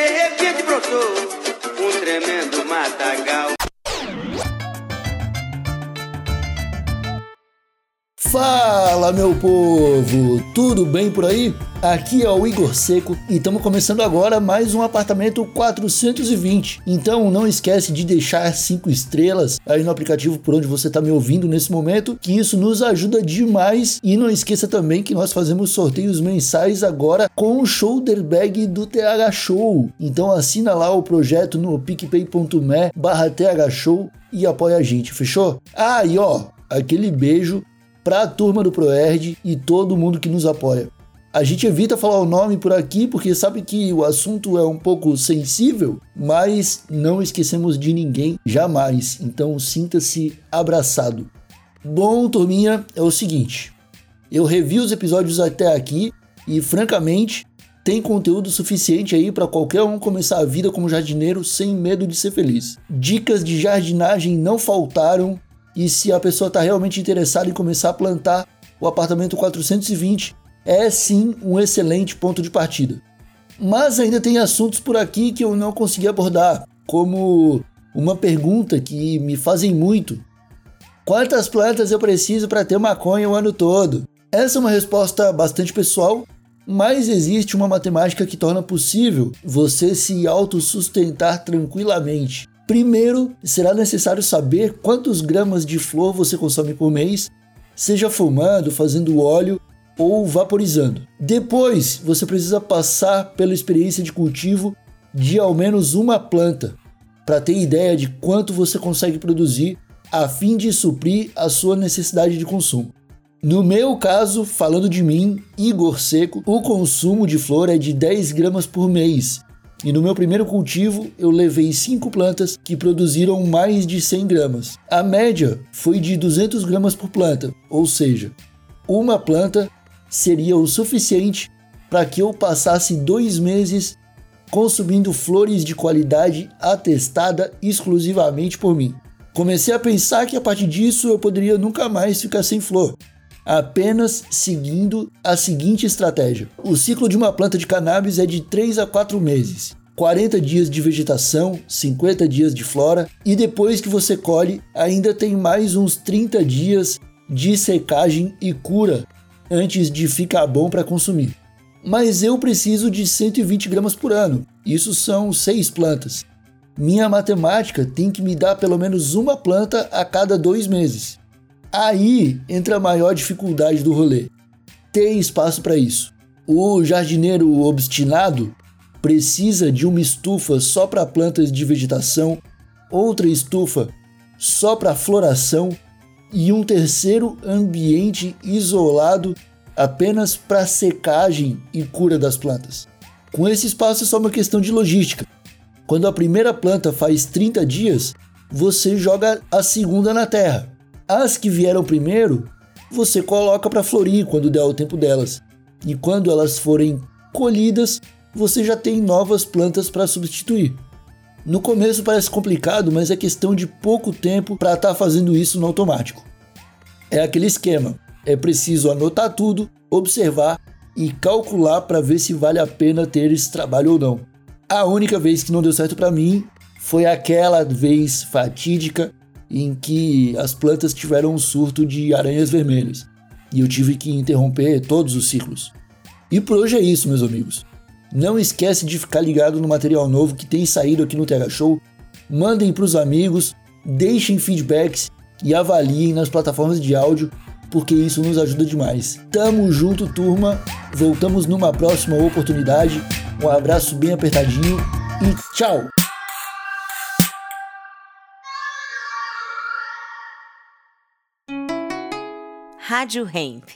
De repente brotou um tremendo matagal. Fala, meu povo! Tudo bem por aí? Aqui é o Igor Seco e estamos começando agora mais um apartamento 420. Então não esquece de deixar 5 estrelas aí no aplicativo por onde você está me ouvindo nesse momento, que isso nos ajuda demais. E não esqueça também que nós fazemos sorteios mensais agora com o shoulder bag do TH Show. Então assina lá o projeto no picpay.me barra TH Show e apoia a gente, fechou? Ah, e ó, aquele beijo para a turma do Proerd e todo mundo que nos apoia. A gente evita falar o nome por aqui porque sabe que o assunto é um pouco sensível, mas não esquecemos de ninguém jamais. Então sinta-se abraçado. Bom, turminha, é o seguinte. Eu revi os episódios até aqui e francamente tem conteúdo suficiente aí para qualquer um começar a vida como jardineiro sem medo de ser feliz. Dicas de jardinagem não faltaram e se a pessoa está realmente interessada em começar a plantar o apartamento 420, é sim um excelente ponto de partida. Mas ainda tem assuntos por aqui que eu não consegui abordar, como uma pergunta que me fazem muito: Quantas plantas eu preciso para ter maconha o ano todo? Essa é uma resposta bastante pessoal, mas existe uma matemática que torna possível você se autossustentar tranquilamente. Primeiro, será necessário saber quantos gramas de flor você consome por mês, seja fumando, fazendo óleo ou vaporizando. Depois, você precisa passar pela experiência de cultivo de ao menos uma planta, para ter ideia de quanto você consegue produzir a fim de suprir a sua necessidade de consumo. No meu caso, falando de mim, Igor Seco, o consumo de flor é de 10 gramas por mês, e no meu primeiro cultivo, eu levei 5 plantas que produziram mais de 100 gramas. A média foi de 200 gramas por planta, ou seja, uma planta seria o suficiente para que eu passasse dois meses consumindo flores de qualidade atestada exclusivamente por mim. Comecei a pensar que a partir disso eu poderia nunca mais ficar sem flor, apenas seguindo a seguinte estratégia. O ciclo de uma planta de cannabis é de 3 a 4 meses. 40 dias de vegetação, 50 dias de flora e depois que você colhe, ainda tem mais uns 30 dias de secagem e cura antes de ficar bom para consumir. Mas eu preciso de 120 gramas por ano, isso são 6 plantas. Minha matemática tem que me dar pelo menos uma planta a cada dois meses. Aí entra a maior dificuldade do rolê: ter espaço para isso. O jardineiro obstinado precisa de uma estufa só para plantas de vegetação, outra estufa só para floração e um terceiro ambiente isolado apenas para secagem e cura das plantas. Com esse espaço é só uma questão de logística. Quando a primeira planta faz 30 dias, você joga a segunda na terra. As que vieram primeiro, você coloca para florir quando der o tempo delas. E quando elas forem colhidas, você já tem novas plantas para substituir. No começo parece complicado, mas é questão de pouco tempo para estar tá fazendo isso no automático. É aquele esquema: é preciso anotar tudo, observar e calcular para ver se vale a pena ter esse trabalho ou não. A única vez que não deu certo para mim foi aquela vez fatídica em que as plantas tiveram um surto de aranhas vermelhas e eu tive que interromper todos os ciclos. E por hoje é isso, meus amigos. Não esquece de ficar ligado no material novo que tem saído aqui no TH Show. Mandem para os amigos, deixem feedbacks e avaliem nas plataformas de áudio, porque isso nos ajuda demais. Tamo junto, turma. Voltamos numa próxima oportunidade. Um abraço bem apertadinho e tchau! Rádio Hemp.